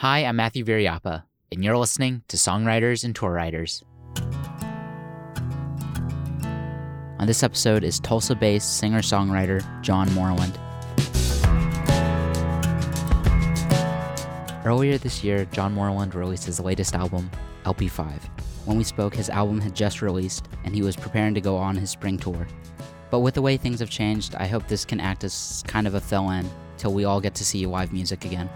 Hi, I'm Matthew Viriapa, and you're listening to Songwriters and Tour Writers. On this episode is Tulsa based singer songwriter John Moreland. Earlier this year, John Moreland released his latest album, LP5. When we spoke, his album had just released, and he was preparing to go on his spring tour. But with the way things have changed, I hope this can act as kind of a fill in till we all get to see live music again.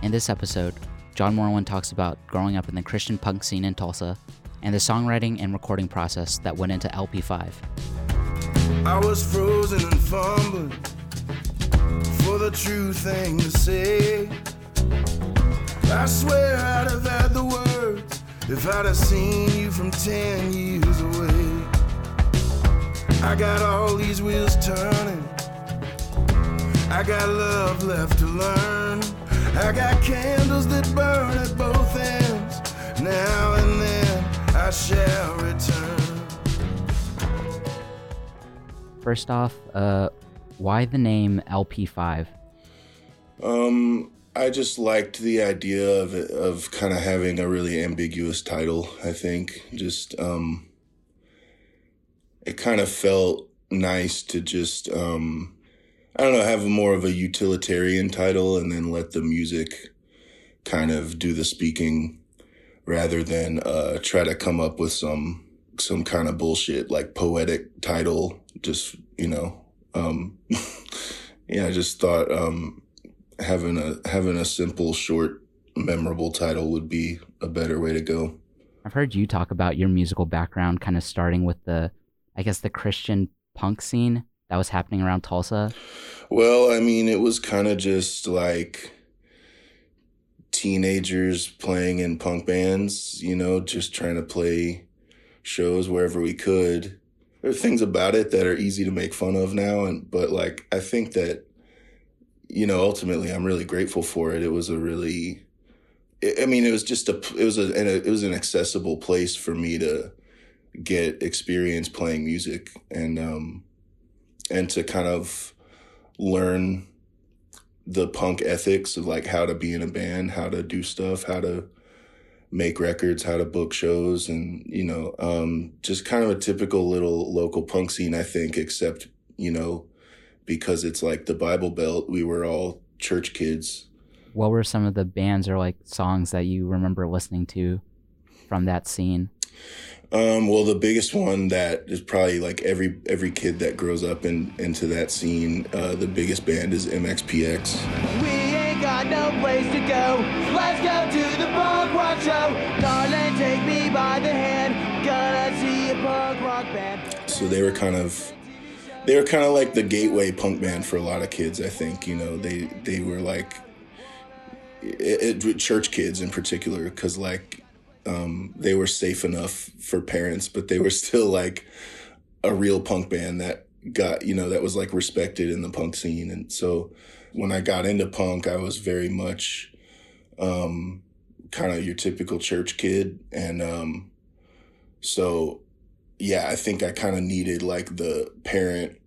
In this episode, John Moreland talks about growing up in the Christian punk scene in Tulsa and the songwriting and recording process that went into LP5. I was frozen and for the true thing to say. I swear I'd have had the words if I'd have seen you from 10 years away. I got all these wheels turning. I got love left to learn. I got candles that burn at both ends. Now and then I shall return. First off, uh, why the name LP5? Um, I just liked the idea of of kind of having a really ambiguous title. I think just um, it kind of felt nice to just um, I don't know have more of a utilitarian title and then let the music kind of do the speaking rather than uh, try to come up with some some kind of bullshit like poetic title. Just you know, um, yeah, I just thought um, having a having a simple, short, memorable title would be a better way to go. I've heard you talk about your musical background, kind of starting with the, I guess, the Christian punk scene that was happening around Tulsa. Well, I mean, it was kind of just like teenagers playing in punk bands, you know, just trying to play shows wherever we could. There are things about it that are easy to make fun of now, and but like I think that you know, ultimately, I'm really grateful for it. It was a really, I mean, it was just a, it was a, it was an accessible place for me to get experience playing music and, um, and to kind of learn the punk ethics of like how to be in a band, how to do stuff, how to make records, how to book shows, and you know, um, just kind of a typical little local punk scene, I think, except you know, because it's like the Bible Belt, we were all church kids. What were some of the bands or like songs that you remember listening to from that scene? Um, well, the biggest one that is probably like every every kid that grows up in into that scene. Uh, the biggest band is MXPX. We ain't got no place to go. Let's go to the punk rock show. Darling, take me by the hand. Gonna see a punk rock band. So they were kind of they were kind of like the gateway punk band for a lot of kids. I think you know they they were like it, it, church kids in particular because like um, they were safe enough for parents, but they were still like a real punk band that got you know that was like respected in the punk scene. And so when I got into punk, I was very much um, kind of your typical church kid, and um, so yeah, I think I kind of needed like the parent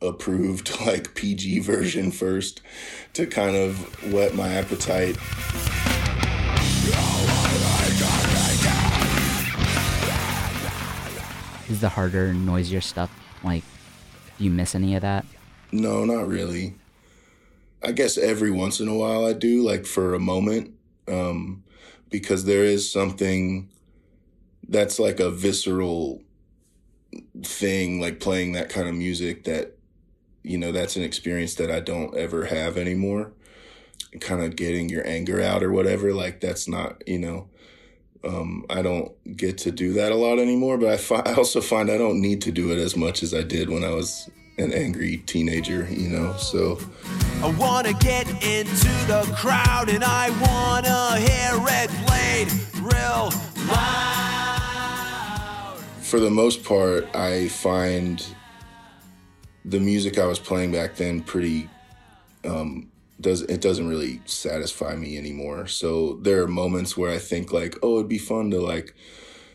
approved like PG version first to kind of whet my appetite. Is the harder, noisier stuff like? Do you miss any of that? No, not really. I guess every once in a while I do, like for a moment, um, because there is something that's like a visceral thing, like playing that kind of music that you know, that's an experience that I don't ever have anymore. Kind of getting your anger out or whatever, like that's not, you know, um, I don't get to do that a lot anymore, but I, fi- I also find I don't need to do it as much as I did when I was an angry teenager, you know, so. I wanna get into the crowd and I wanna hear it played real loud. For the most part, I find the music I was playing back then pretty um, does it doesn't really satisfy me anymore. So there are moments where I think like, oh, it'd be fun to like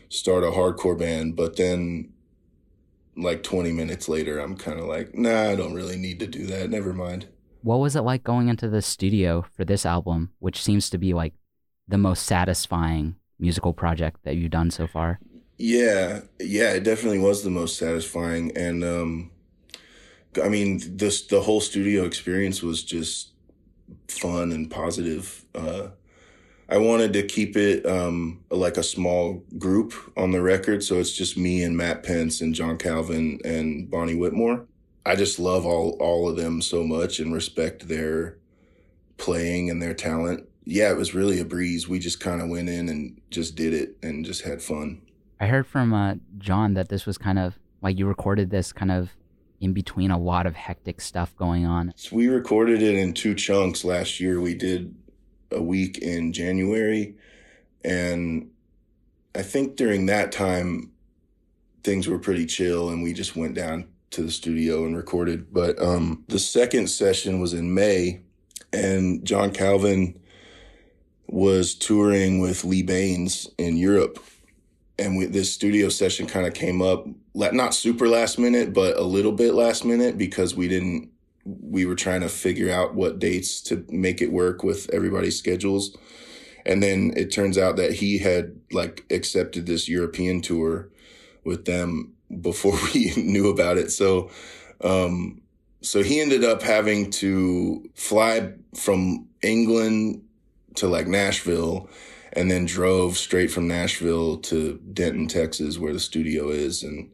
start a hardcore band, but then like 20 minutes later, I'm kind of like, nah, I don't really need to do that. Never mind. What was it like going into the studio for this album, which seems to be like the most satisfying musical project that you've done so far? Yeah, yeah, it definitely was the most satisfying, and um, I mean, this the whole studio experience was just fun and positive. Uh, I wanted to keep it um, like a small group on the record, so it's just me and Matt Pence and John Calvin and Bonnie Whitmore. I just love all all of them so much and respect their playing and their talent. Yeah, it was really a breeze. We just kind of went in and just did it and just had fun. I heard from uh, John that this was kind of like you recorded this kind of in between a lot of hectic stuff going on. So we recorded it in two chunks last year. We did a week in January. And I think during that time, things were pretty chill and we just went down to the studio and recorded. But um, the second session was in May, and John Calvin was touring with Lee Bains in Europe. And we, this studio session kind of came up, not super last minute, but a little bit last minute because we didn't we were trying to figure out what dates to make it work with everybody's schedules. And then it turns out that he had like accepted this European tour with them before we knew about it. So, um, so he ended up having to fly from England to like Nashville and then drove straight from Nashville to Denton, Texas, where the studio is. And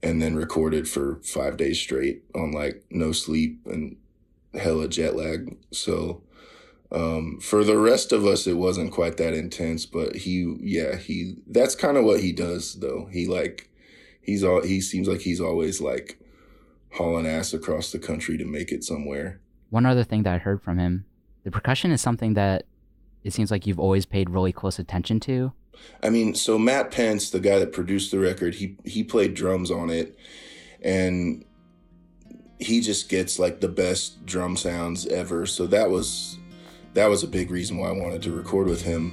and then recorded for five days straight on like no sleep and hella jet lag. So, um, for the rest of us, it wasn't quite that intense, but he, yeah, he, that's kind of what he does though. He like, he's all, he seems like he's always like hauling ass across the country to make it somewhere. One other thing that I heard from him, the percussion is something that it seems like you've always paid really close attention to. I mean, so Matt Pence, the guy that produced the record, he he played drums on it, and he just gets like the best drum sounds ever. So that was that was a big reason why I wanted to record with him.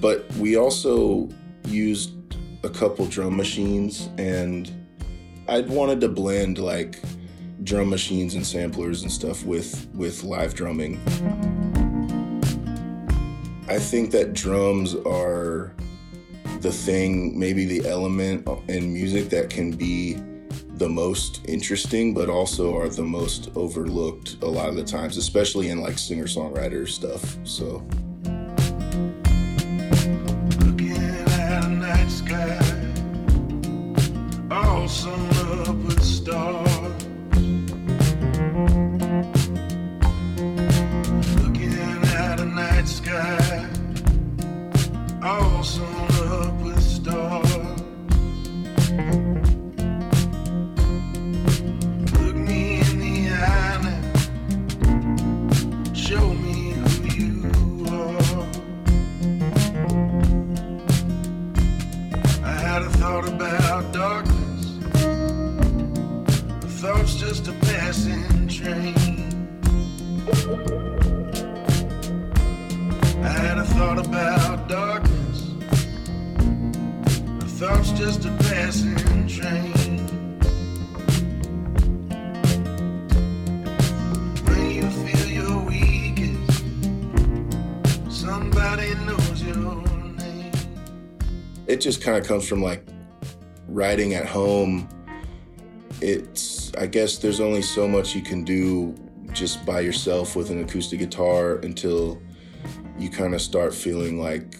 But we also used a couple drum machines, and I'd wanted to blend like drum machines and samplers and stuff with with live drumming. I think that drums are the thing, maybe the element in music that can be the most interesting, but also are the most overlooked a lot of the times, especially in like singer songwriter stuff. So. Just kind of comes from like writing at home. It's, I guess there's only so much you can do just by yourself with an acoustic guitar until you kind of start feeling like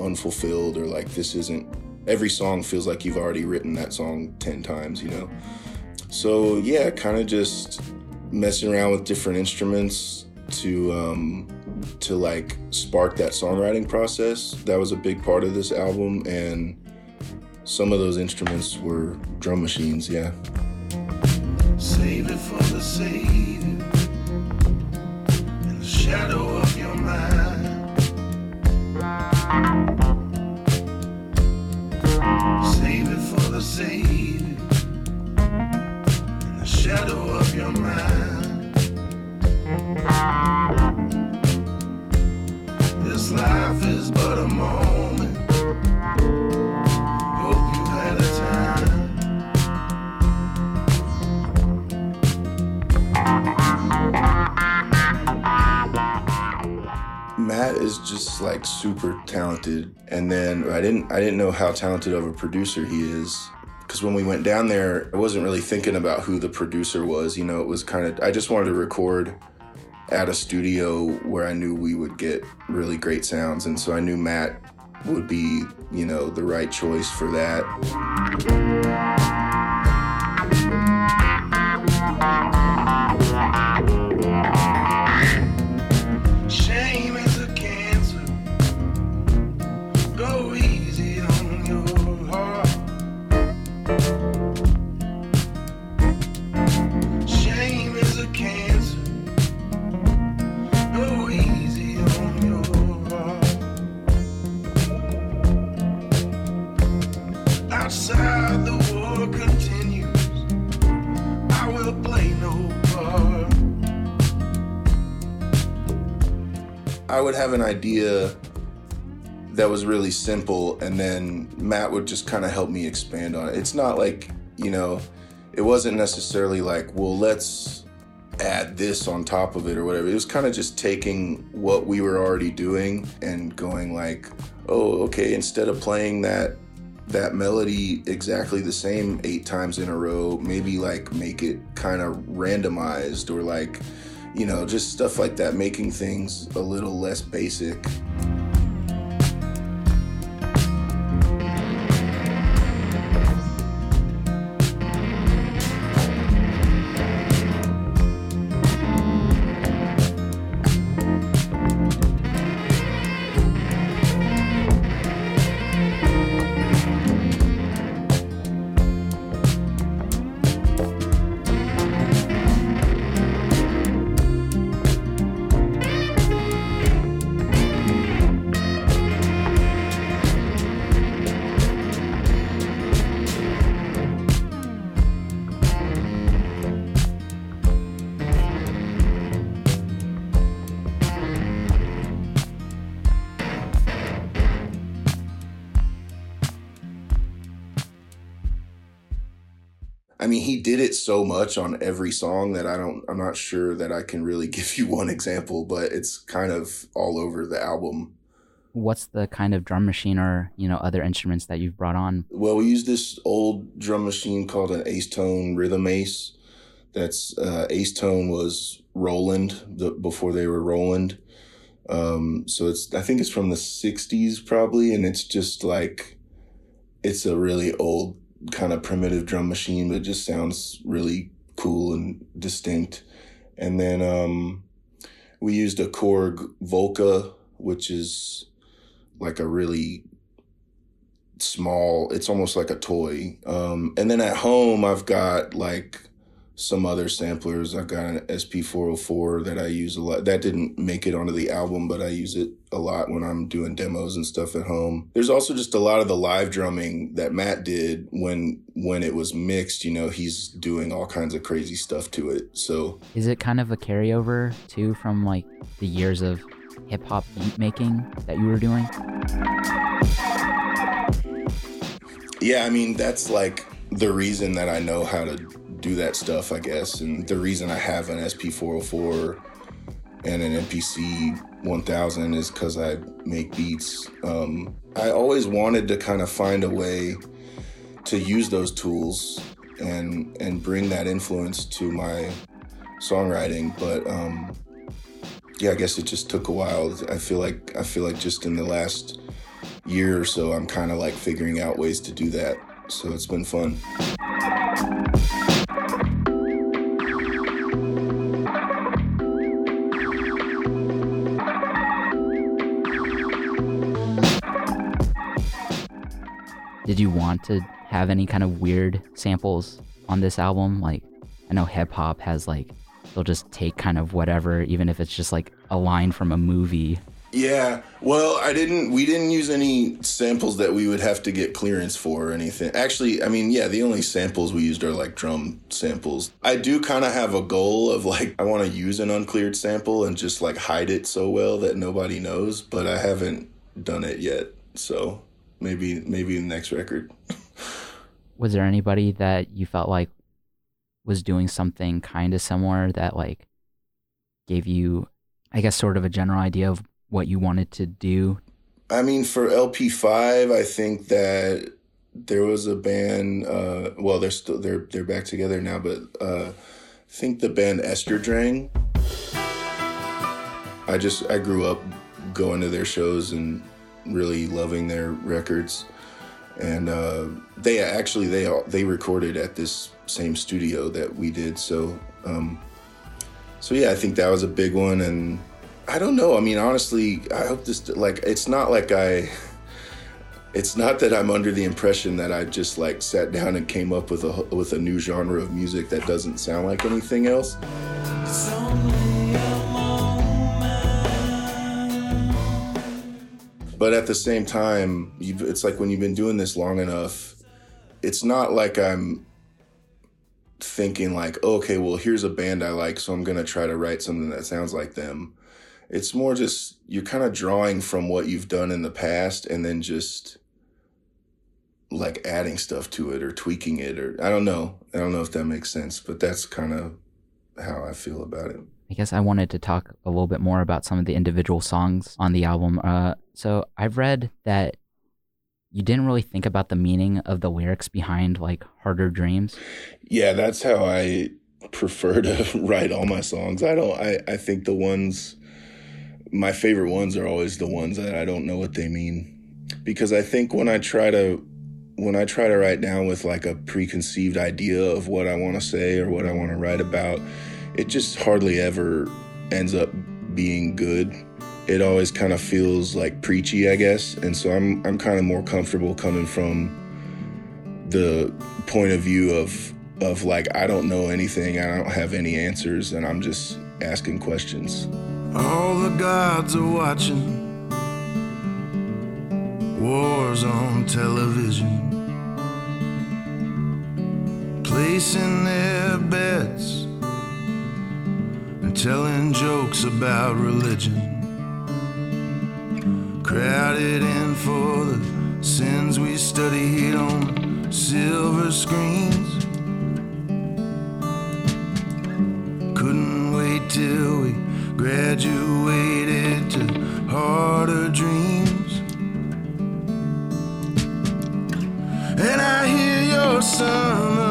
unfulfilled or like this isn't every song feels like you've already written that song 10 times you know so yeah kind of just messing around with different instruments to um, to like spark that songwriting process. That was a big part of this album, and some of those instruments were drum machines. Yeah. Save it for the savior in the shadow of your mind. Save it for the savior in the shadow of your mind. Matt is just like super talented, and then I didn't I didn't know how talented of a producer he is. Because when we went down there, I wasn't really thinking about who the producer was. You know, it was kind of I just wanted to record at a studio where I knew we would get really great sounds. And so I knew Matt would be, you know, the right choice for that. An idea that was really simple, and then Matt would just kind of help me expand on it. It's not like, you know, it wasn't necessarily like, well, let's add this on top of it or whatever. It was kind of just taking what we were already doing and going like, oh, okay, instead of playing that that melody exactly the same eight times in a row, maybe like make it kind of randomized or like you know, just stuff like that, making things a little less basic. I mean, he did it so much on every song that I don't, I'm not sure that I can really give you one example, but it's kind of all over the album. What's the kind of drum machine or, you know, other instruments that you've brought on? Well, we use this old drum machine called an Ace Tone Rhythm Ace. That's uh, Ace Tone was Roland the, before they were Roland. Um, so it's I think it's from the '60s probably, and it's just like it's a really old kind of primitive drum machine, but it just sounds really cool and distinct. And then um, we used a Korg Volca, which is like a really small it's almost like a toy. Um and then at home i've got like some other samplers. I've got an sp404 that i use a lot. That didn't make it onto the album but i use it a lot when i'm doing demos and stuff at home there's also just a lot of the live drumming that matt did when when it was mixed you know he's doing all kinds of crazy stuff to it so Is it kind of a carryover too from like the years of hip hop beat making that you were doing? Yeah, I mean, that's like the reason that I know how to do that stuff, I guess. And the reason I have an SP404 and an MPC 1000 is because I make beats. Um, I always wanted to kind of find a way to use those tools and and bring that influence to my songwriting, but um, yeah, I guess it just took a while. I feel like I feel like just in the last year or so, I'm kind of like figuring out ways to do that. So it's been fun. Did you want to have any kind of weird samples on this album? Like, I know hip hop has like, they'll just take kind of whatever, even if it's just like a line from a movie. Yeah, well, I didn't. We didn't use any samples that we would have to get clearance for or anything. Actually, I mean, yeah, the only samples we used are like drum samples. I do kind of have a goal of like I want to use an uncleared sample and just like hide it so well that nobody knows, but I haven't done it yet. So maybe maybe the next record. Was there anybody that you felt like was doing something kind of similar that like gave you, I guess, sort of a general idea of what you wanted to do? I mean, for LP5, I think that there was a band. Uh, well, they're still they're they're back together now, but uh, I think the band Ester Drang. I just I grew up going to their shows and really loving their records, and uh, they actually they they recorded at this same studio that we did. So um, so yeah, I think that was a big one, and I don't know. I mean, honestly, I hope this like it's not like I. It's not that I'm under the impression that I just like sat down and came up with a with a new genre of music that doesn't sound like anything else. But at the same time, it's like when you've been doing this long enough, it's not like I'm thinking like, okay, well, here's a band I like, so I'm gonna try to write something that sounds like them. It's more just you're kind of drawing from what you've done in the past and then just like adding stuff to it or tweaking it or I don't know. I don't know if that makes sense, but that's kind of how I feel about it. I guess I wanted to talk a little bit more about some of the individual songs on the album. Uh, so I've read that you didn't really think about the meaning of the lyrics behind like harder dreams. Yeah, that's how I prefer to write all my songs. I don't. I I think the ones, my favorite ones are always the ones that I don't know what they mean, because I think when I try to when I try to write down with like a preconceived idea of what I want to say or what I want to write about, it just hardly ever ends up being good. It always kind of feels like preachy, I guess. And so I'm I'm kind of more comfortable coming from the point of view of of like I don't know anything, I don't have any answers and I'm just asking questions. All the gods are watching. Wars on television. Placing their bets and telling jokes about religion. Crowded in for the sins we studied on silver screens. Couldn't wait till we graduated to harder dreams. And I hear your sermon,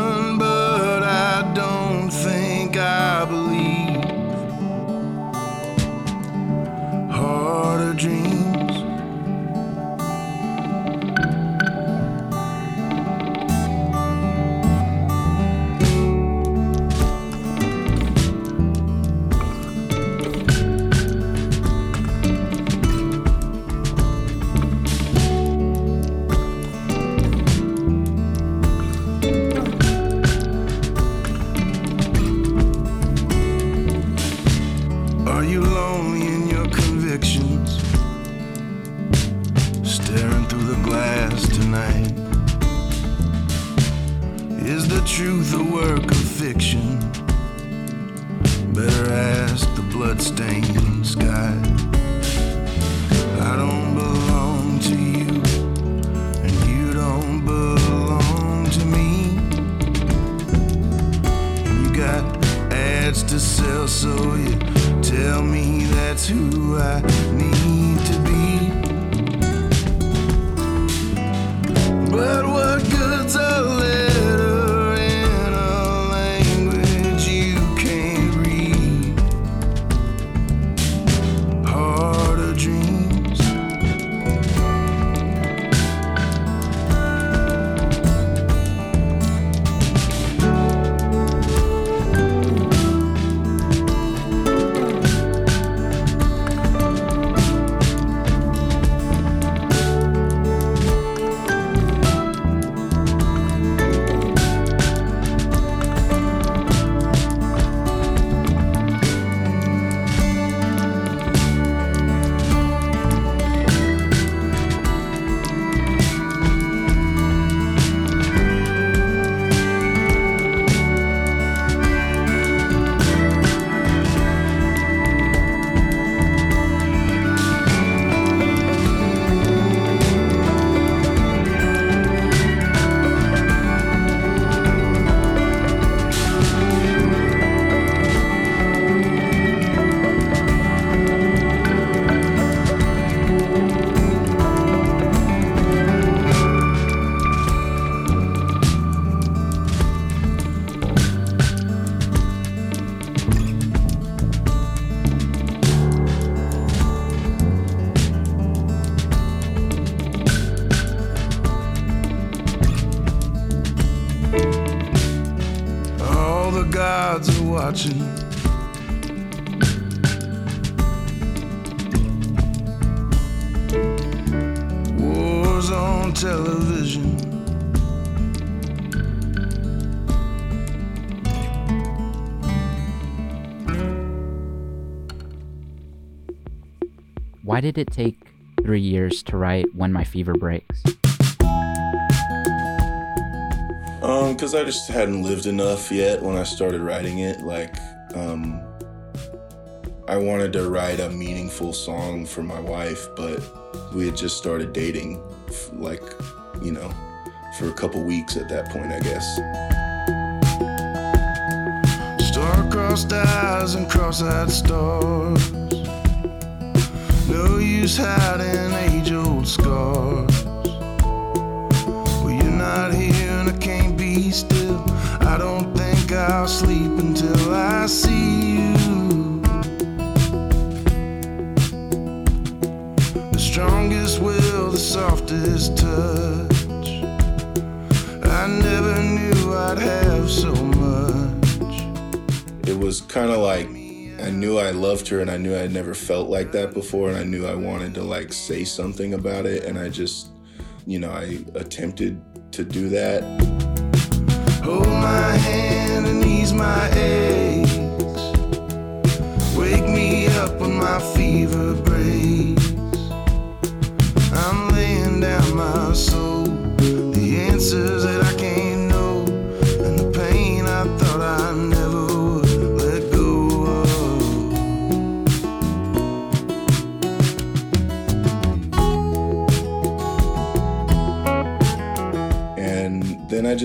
did it take three years to write When My Fever Breaks? Um, because I just hadn't lived enough yet when I started writing it. Like, um, I wanted to write a meaningful song for my wife, but we had just started dating, like, you know, for a couple weeks at that point, I guess. Star-crossed eyes and cross-eyed stars. No use hiding age-old scars. Well, you're not here and I can't be still. I don't think I'll sleep until I see you. The strongest will, the softest touch. I never knew I'd have so much. It was kind of like I knew I loved her and I knew I'd never felt like that before and I knew I wanted to like say something about it and I just, you know, I attempted to do that. Hold my hand and ease my. Wake me up when my fever breaks. I'm laying down my soul. The answers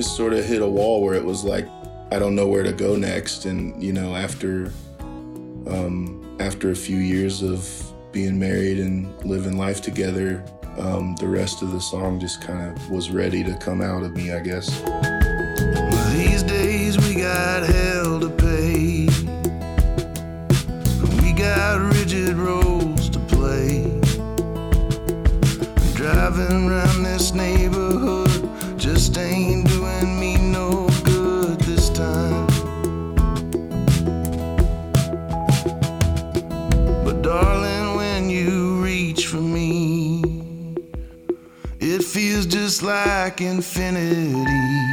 just sort of hit a wall where it was like, I don't know where to go next. And, you know, after, um, after a few years of being married and living life together, um, the rest of the song just kind of was ready to come out of me, I guess. Well, These days we got hell to pay. We got rigid roles to play. Driving around like infinity.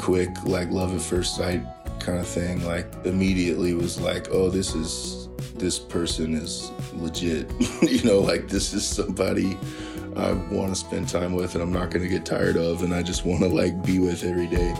Quick, like love at first sight kind of thing. Like immediately was like, oh, this is this person is legit. you know, like this is somebody I want to spend time with and I'm not going to get tired of and I just want to like be with every day.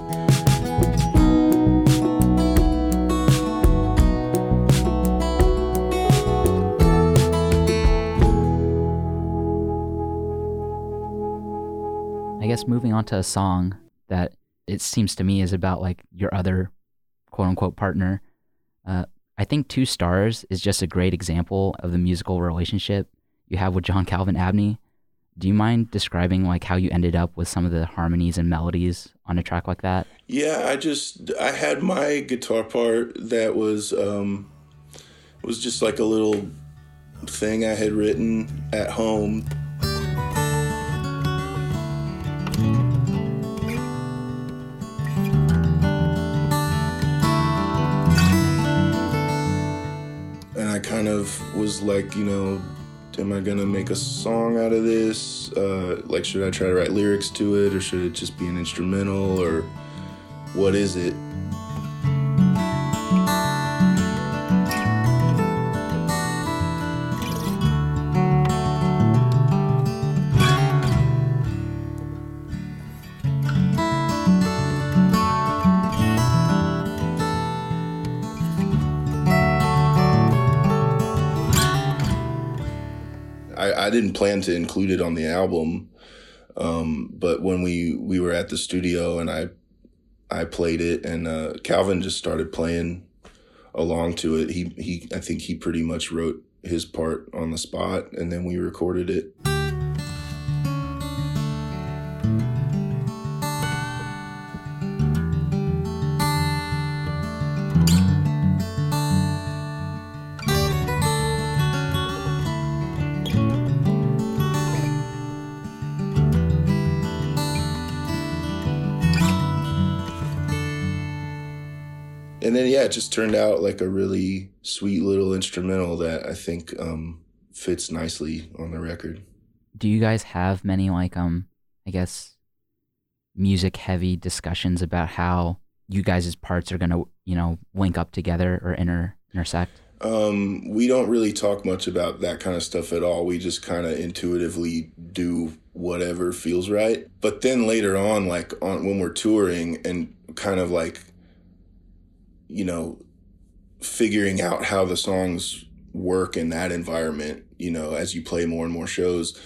I guess moving on to a song that it seems to me is about like your other quote unquote partner. Uh, I think Two Stars is just a great example of the musical relationship you have with John Calvin Abney. Do you mind describing like how you ended up with some of the harmonies and melodies on a track like that? Yeah, I just I had my guitar part that was um was just like a little thing I had written at home. Of was like, you know, am I gonna make a song out of this? Uh, like, should I try to write lyrics to it, or should it just be an instrumental, or what is it? I, didn't plan to include it on the album. Um, but when we, we were at the studio and I, I played it and, uh, Calvin just started playing along to it. He, he, I think he pretty much wrote his part on the spot and then we recorded it. It just turned out like a really sweet little instrumental that I think um, fits nicely on the record. Do you guys have many like um I guess music heavy discussions about how you guys' parts are gonna you know link up together or inter intersect? Um, we don't really talk much about that kind of stuff at all. We just kind of intuitively do whatever feels right. But then later on, like on when we're touring and kind of like you know, figuring out how the songs work in that environment, you know, as you play more and more shows,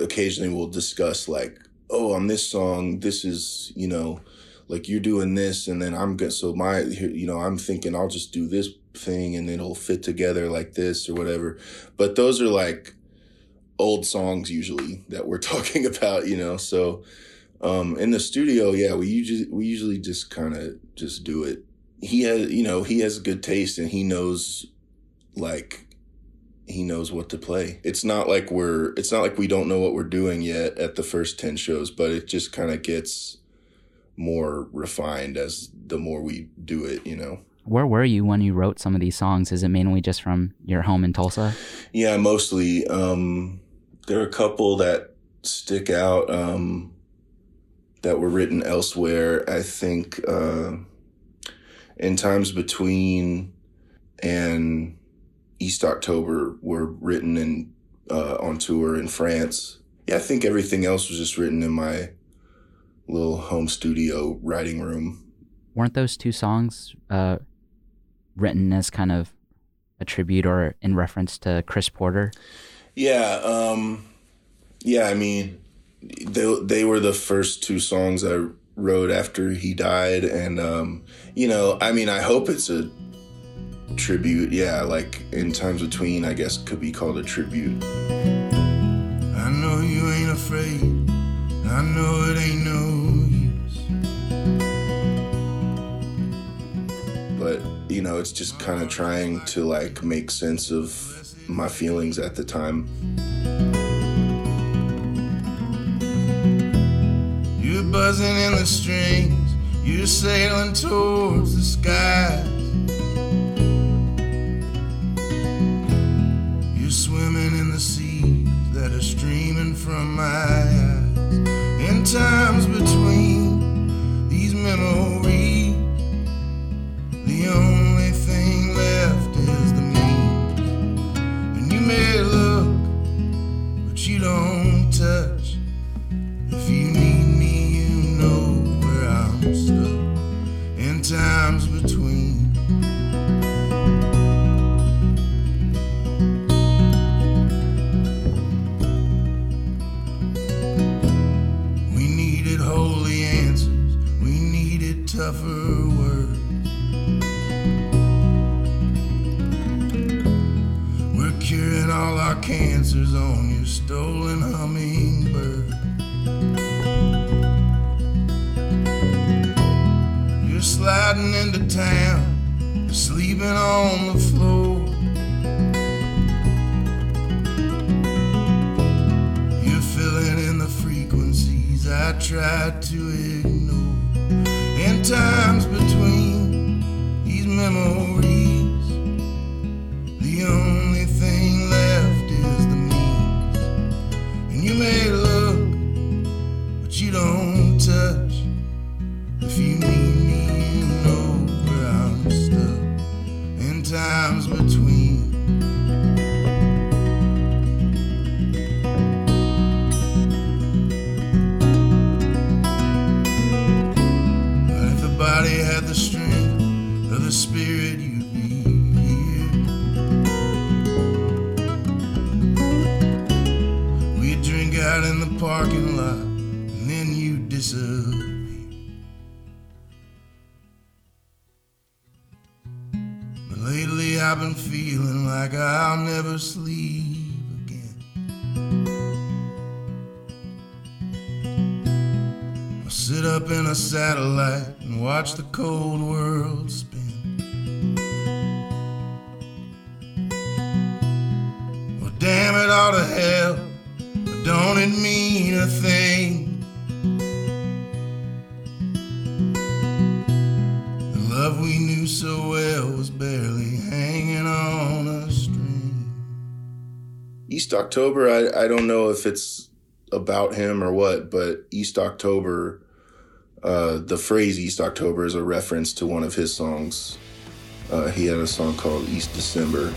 occasionally we'll discuss like, oh, on this song, this is, you know, like you're doing this and then I'm good. So my, you know, I'm thinking I'll just do this thing and it'll fit together like this or whatever. But those are like old songs usually that we're talking about, you know, so, um, in the studio, yeah, we usually, we usually just kind of just do it he has, you know, he has good taste and he knows, like, he knows what to play. It's not like we're, it's not like we don't know what we're doing yet at the first 10 shows, but it just kind of gets more refined as the more we do it, you know. Where were you when you wrote some of these songs? Is it mainly just from your home in Tulsa? Yeah, mostly. Um, there are a couple that stick out um, that were written elsewhere. I think uh, in times between and East October were written in uh, on tour in France. Yeah, I think everything else was just written in my little home studio writing room. Weren't those two songs uh, written as kind of a tribute or in reference to Chris Porter? Yeah, um, yeah. I mean, they they were the first two songs I wrote after he died, and um, you know, I mean, I hope it's a tribute. Yeah, like in times between, I guess could be called a tribute. I know you ain't afraid. I know it ain't no use. But you know, it's just kind of trying to like make sense of my feelings at the time. Buzzing in the strings, you're sailing towards the skies. You're swimming in the seas that are streaming from my And satellite and watch the cold world spin. Well, damn it all to hell, but don't it mean a thing? The love we knew so well was barely hanging on a string. East October, I, I don't know if it's about him or what, but East October, uh, the phrase East October is a reference to one of his songs. Uh, he had a song called East December.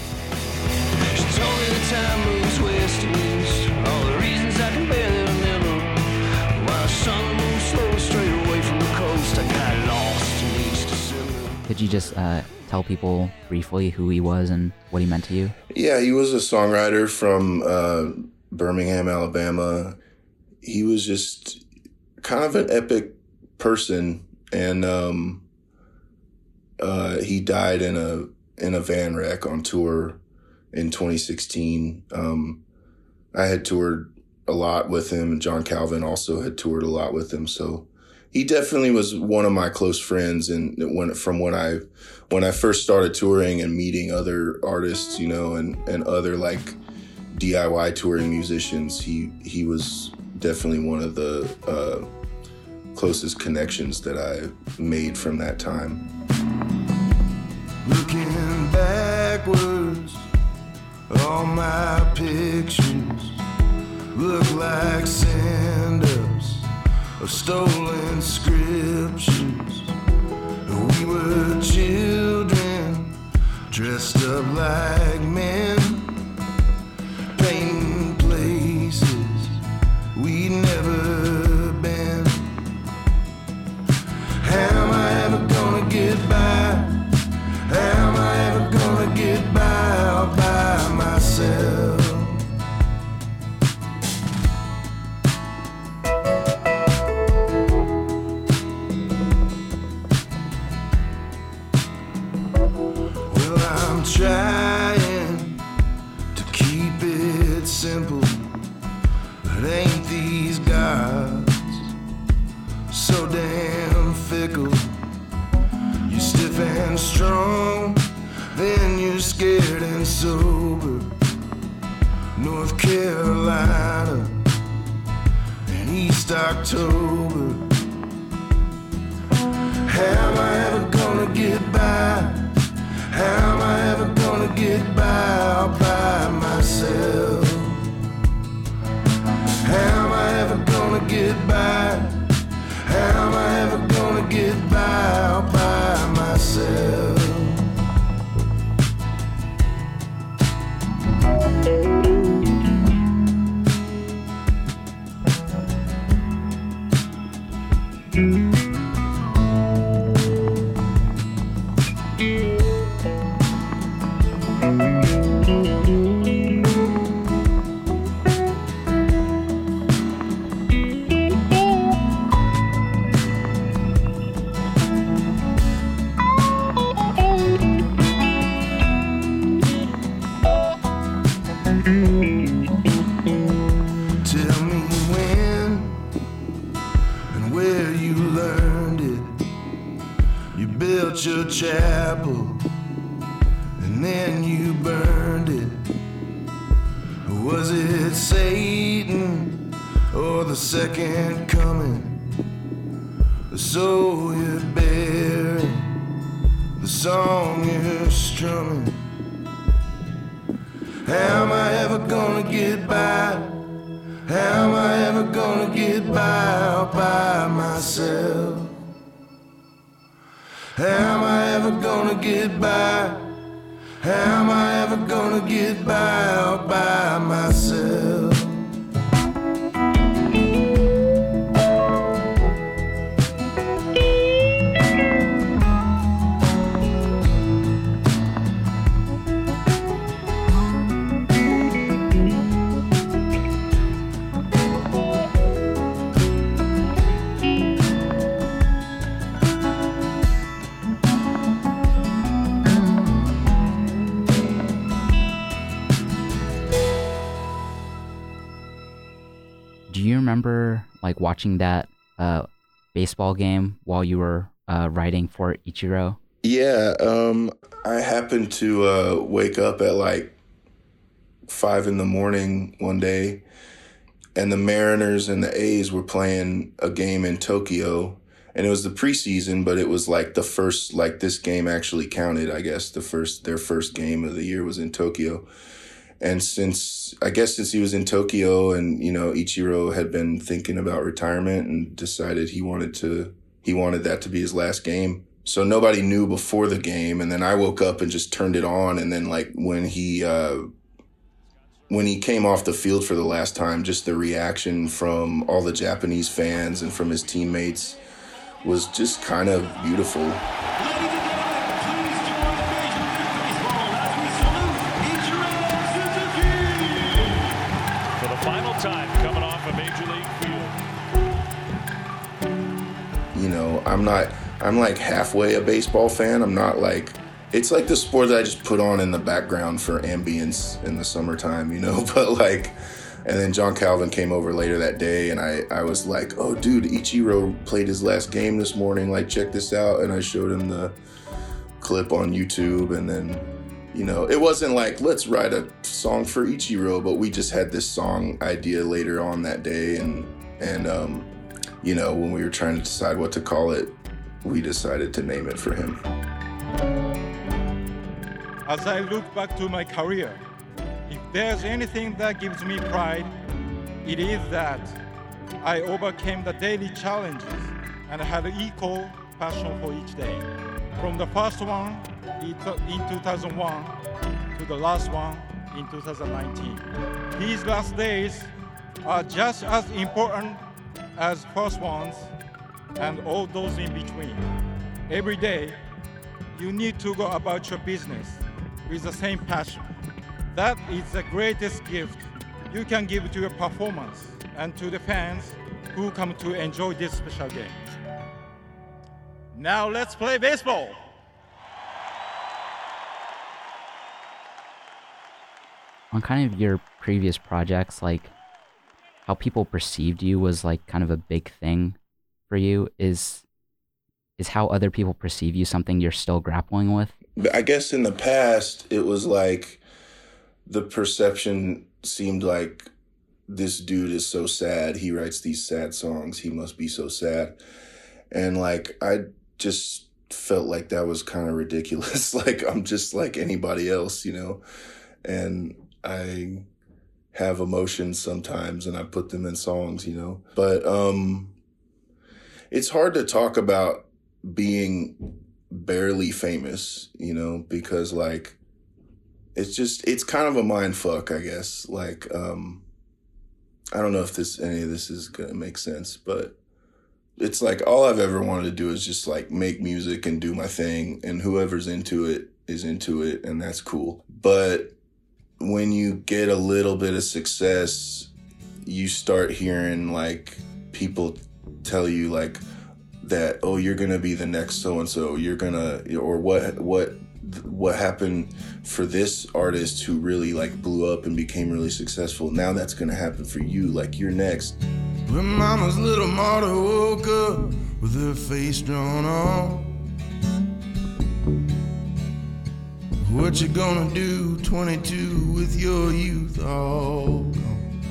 She told me the time moves west and east. All the reasons I can barely remember. While the sun moves slow straight away from the coast, I got lost in East December. Could you just uh, tell people briefly who he was and what he meant to you? Yeah, he was a songwriter from uh, Birmingham, Alabama. He was just kind of an epic person, and um, uh, he died in a in a van wreck on tour in 2016. Um, I had toured a lot with him. John Calvin also had toured a lot with him, so he definitely was one of my close friends. And when from when I when I first started touring and meeting other artists, you know, and and other like DIY touring musicians, he he was definitely one of the uh, closest connections that I made from that time. Looking backwards, all my pictures look like of stolen scriptures. We were children dressed up like men, your chapel and then you burned it. Was it Satan or the second coming? So you're bearing the song you're strumming. How am I ever gonna get by? How am I ever gonna get by by myself? How am I ever gonna get by? How am I ever gonna get by all by myself? Remember like watching that uh, baseball game while you were uh, writing for Ichiro? Yeah, um, I happened to uh, wake up at like five in the morning one day, and the Mariners and the A's were playing a game in Tokyo, and it was the preseason, but it was like the first like this game actually counted. I guess the first their first game of the year was in Tokyo, and since I guess since he was in Tokyo, and you know Ichiro had been thinking about retirement and decided he wanted to he wanted that to be his last game. So nobody knew before the game, and then I woke up and just turned it on, and then like when he. Uh, when he came off the field for the last time, just the reaction from all the Japanese fans and from his teammates was just kind of beautiful. I'm not, I'm like halfway a baseball fan. I'm not like, it's like the sport that I just put on in the background for ambience in the summertime, you know, but like, and then John Calvin came over later that day, and I, I was like, oh, dude, Ichiro played his last game this morning. Like, check this out. And I showed him the clip on YouTube, and then you know, it wasn't like let's write a song for Ichiro, but we just had this song idea later on that day, and and um, you know, when we were trying to decide what to call it, we decided to name it for him. As I look back to my career, if there's anything that gives me pride, it is that I overcame the daily challenges and had equal passion for each day. From the first one in 2001 to the last one in 2019. These last days are just as important as first ones and all those in between. Every day, you need to go about your business with the same passion. That is the greatest gift you can give to your performance and to the fans who come to enjoy this special game. Now let's play baseball. On kind of your previous projects, like how people perceived you was like kind of a big thing for you. Is is how other people perceive you something you're still grappling with? I guess in the past, it was like the perception seemed like this dude is so sad. He writes these sad songs. He must be so sad. And like, I just felt like that was kind of ridiculous. like, I'm just like anybody else, you know? And I have emotions sometimes and I put them in songs, you know? But, um, it's hard to talk about being barely famous, you know, because like it's just it's kind of a mind fuck, I guess. Like, um I don't know if this any of this is gonna make sense, but it's like all I've ever wanted to do is just like make music and do my thing, and whoever's into it is into it, and that's cool. But when you get a little bit of success, you start hearing like people tell you like that oh you're gonna be the next so and so you're gonna or what what what happened for this artist who really like blew up and became really successful now that's gonna happen for you like you're next When mama's little Marta woke up with her face drawn on. What you gonna do, 22, with your youth all gone?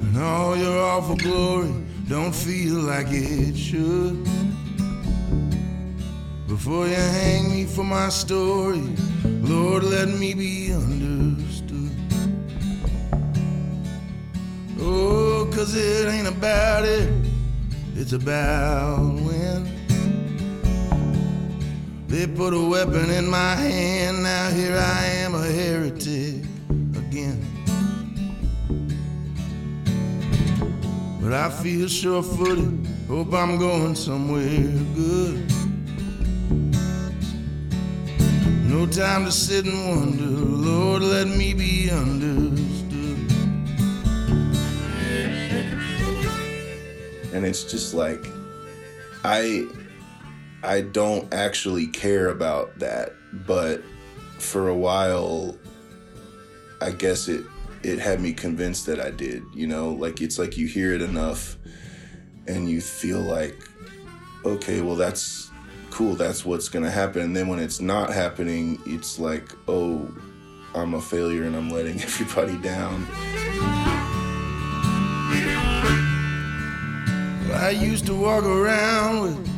And all your awful glory don't feel like it should. Before you hang me for my story, Lord, let me be understood. Oh, cause it ain't about it, it's about when they put a weapon in my hand. Now here I am, a heretic again. But I feel sure footed, hope I'm going somewhere good. No time to sit and wonder, Lord, let me be understood. and it's just like i i don't actually care about that but for a while i guess it it had me convinced that I did. You know, like it's like you hear it enough, and you feel like, okay, well that's cool. That's what's gonna happen. And then when it's not happening, it's like, oh, I'm a failure and I'm letting everybody down. I used to walk around with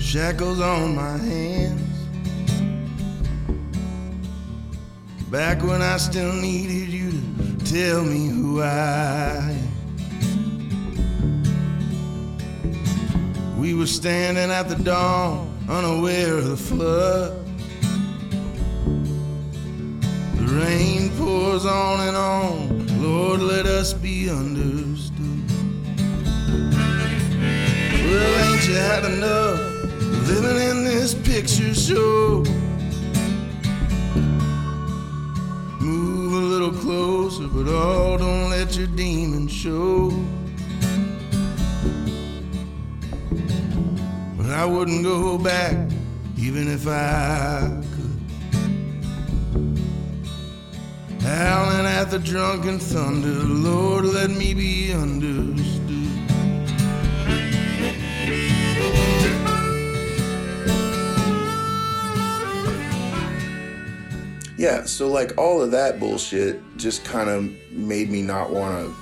shackles on my hands. Back when I still needed you to tell me who I am. We were standing at the dawn, unaware of the flood. The rain pours on and on. Lord, let us be understood. Well, ain't you had enough living in this picture show? Move a little closer, but oh, don't let your demons show. But I wouldn't go back, even if I could. Howling at the drunken thunder, Lord, let me be understood. Yeah, so like all of that bullshit just kind of made me not want to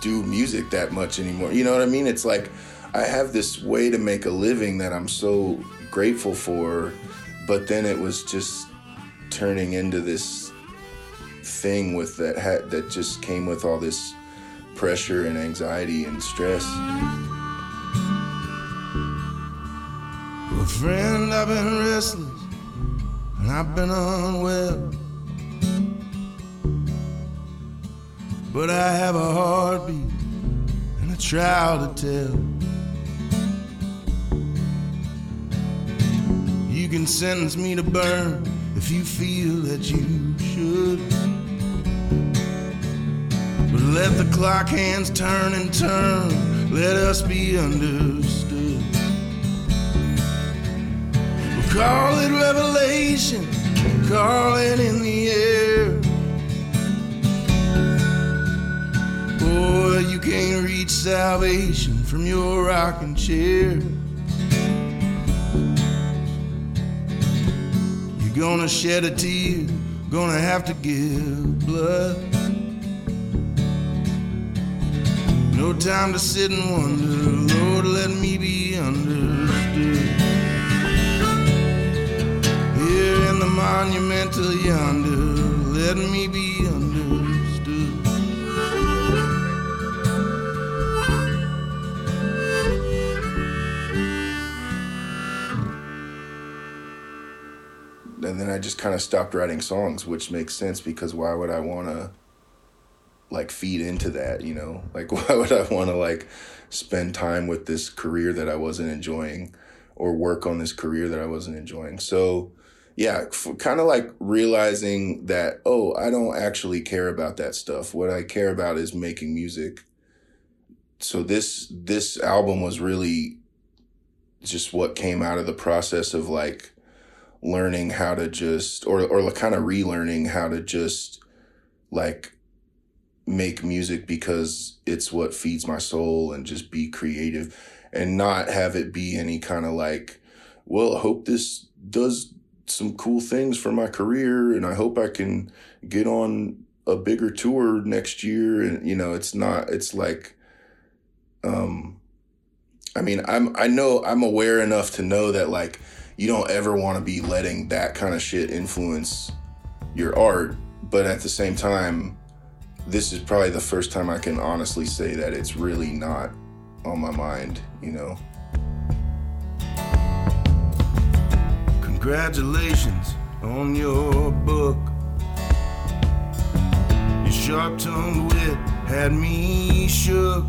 do music that much anymore. You know what I mean? It's like I have this way to make a living that I'm so grateful for, but then it was just turning into this thing with that hat that just came with all this pressure and anxiety and stress. Well, friend, I've been restless and I've been unwell. But I have a heartbeat and a trial to tell. You can sentence me to burn if you feel that you should. But let the clock hands turn and turn, let us be understood. Call it revelation, call it in the air. Boy, you can't reach salvation from your rocking chair. You're gonna shed a tear, gonna have to give blood. No time to sit and wonder, Lord, let me be understood. Monumental yonder, let me be understood. and then I just kind of stopped writing songs, which makes sense because why would I want to like feed into that, you know? Like why would I want to like spend time with this career that I wasn't enjoying or work on this career that I wasn't enjoying? So, yeah, kind of like realizing that oh, I don't actually care about that stuff. What I care about is making music. So this this album was really just what came out of the process of like learning how to just or or kind of relearning how to just like make music because it's what feeds my soul and just be creative and not have it be any kind of like well hope this does some cool things for my career and I hope I can get on a bigger tour next year and you know it's not it's like um I mean I'm I know I'm aware enough to know that like you don't ever want to be letting that kind of shit influence your art. But at the same time, this is probably the first time I can honestly say that it's really not on my mind, you know? Congratulations on your book. Your sharp tongued wit had me shook.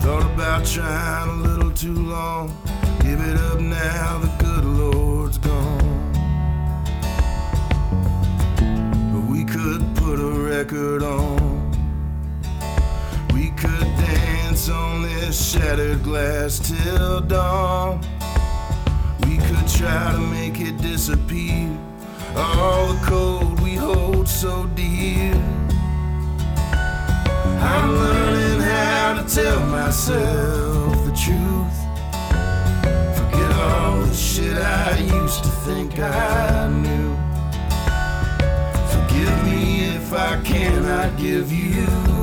Thought about trying a little too long. Give it up now, the good Lord's gone. But we could put a record on. We could dance on this shattered glass till dawn try to make it disappear. All the cold we hold so dear. I'm learning how to tell myself the truth. Forget all the shit I used to think I knew. Forgive me if I cannot give you.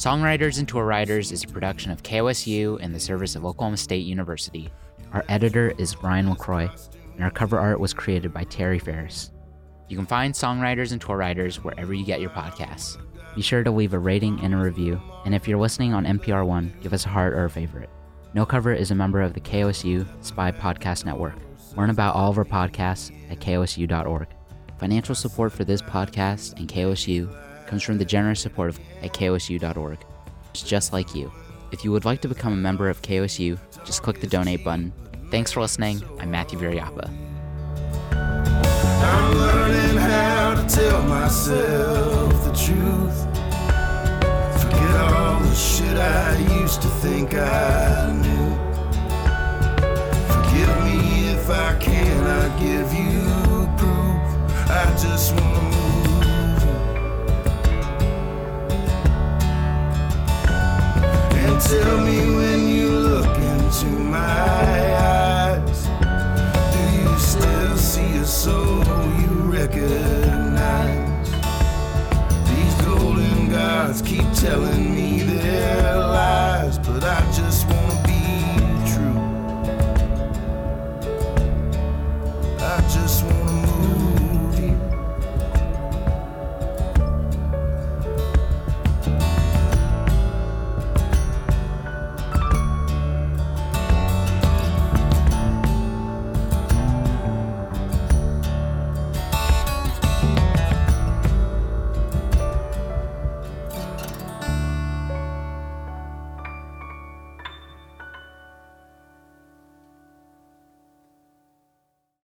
Songwriters and Tour Riders is a production of KOSU in the service of Oklahoma State University. Our editor is Ryan LaCroix, and our cover art was created by Terry Ferris. You can find Songwriters and Tour Riders wherever you get your podcasts. Be sure to leave a rating and a review, and if you're listening on NPR One, give us a heart or a favorite. No Cover is a member of the KOSU Spy Podcast Network. Learn about all of our podcasts at kosu.org. Financial support for this podcast and KOSU comes from the generous support of at KOSU.org. It's just like you. If you would like to become a member of KOSU, just click the donate button. Thanks for listening. I'm Matthew Viriyapah. Forget all the shit I used to think I knew. Forgive me if I cannot give you proof. I just want tell me when you look into my eyes, do you still see a soul you recognize? These golden gods keep telling me they're lies.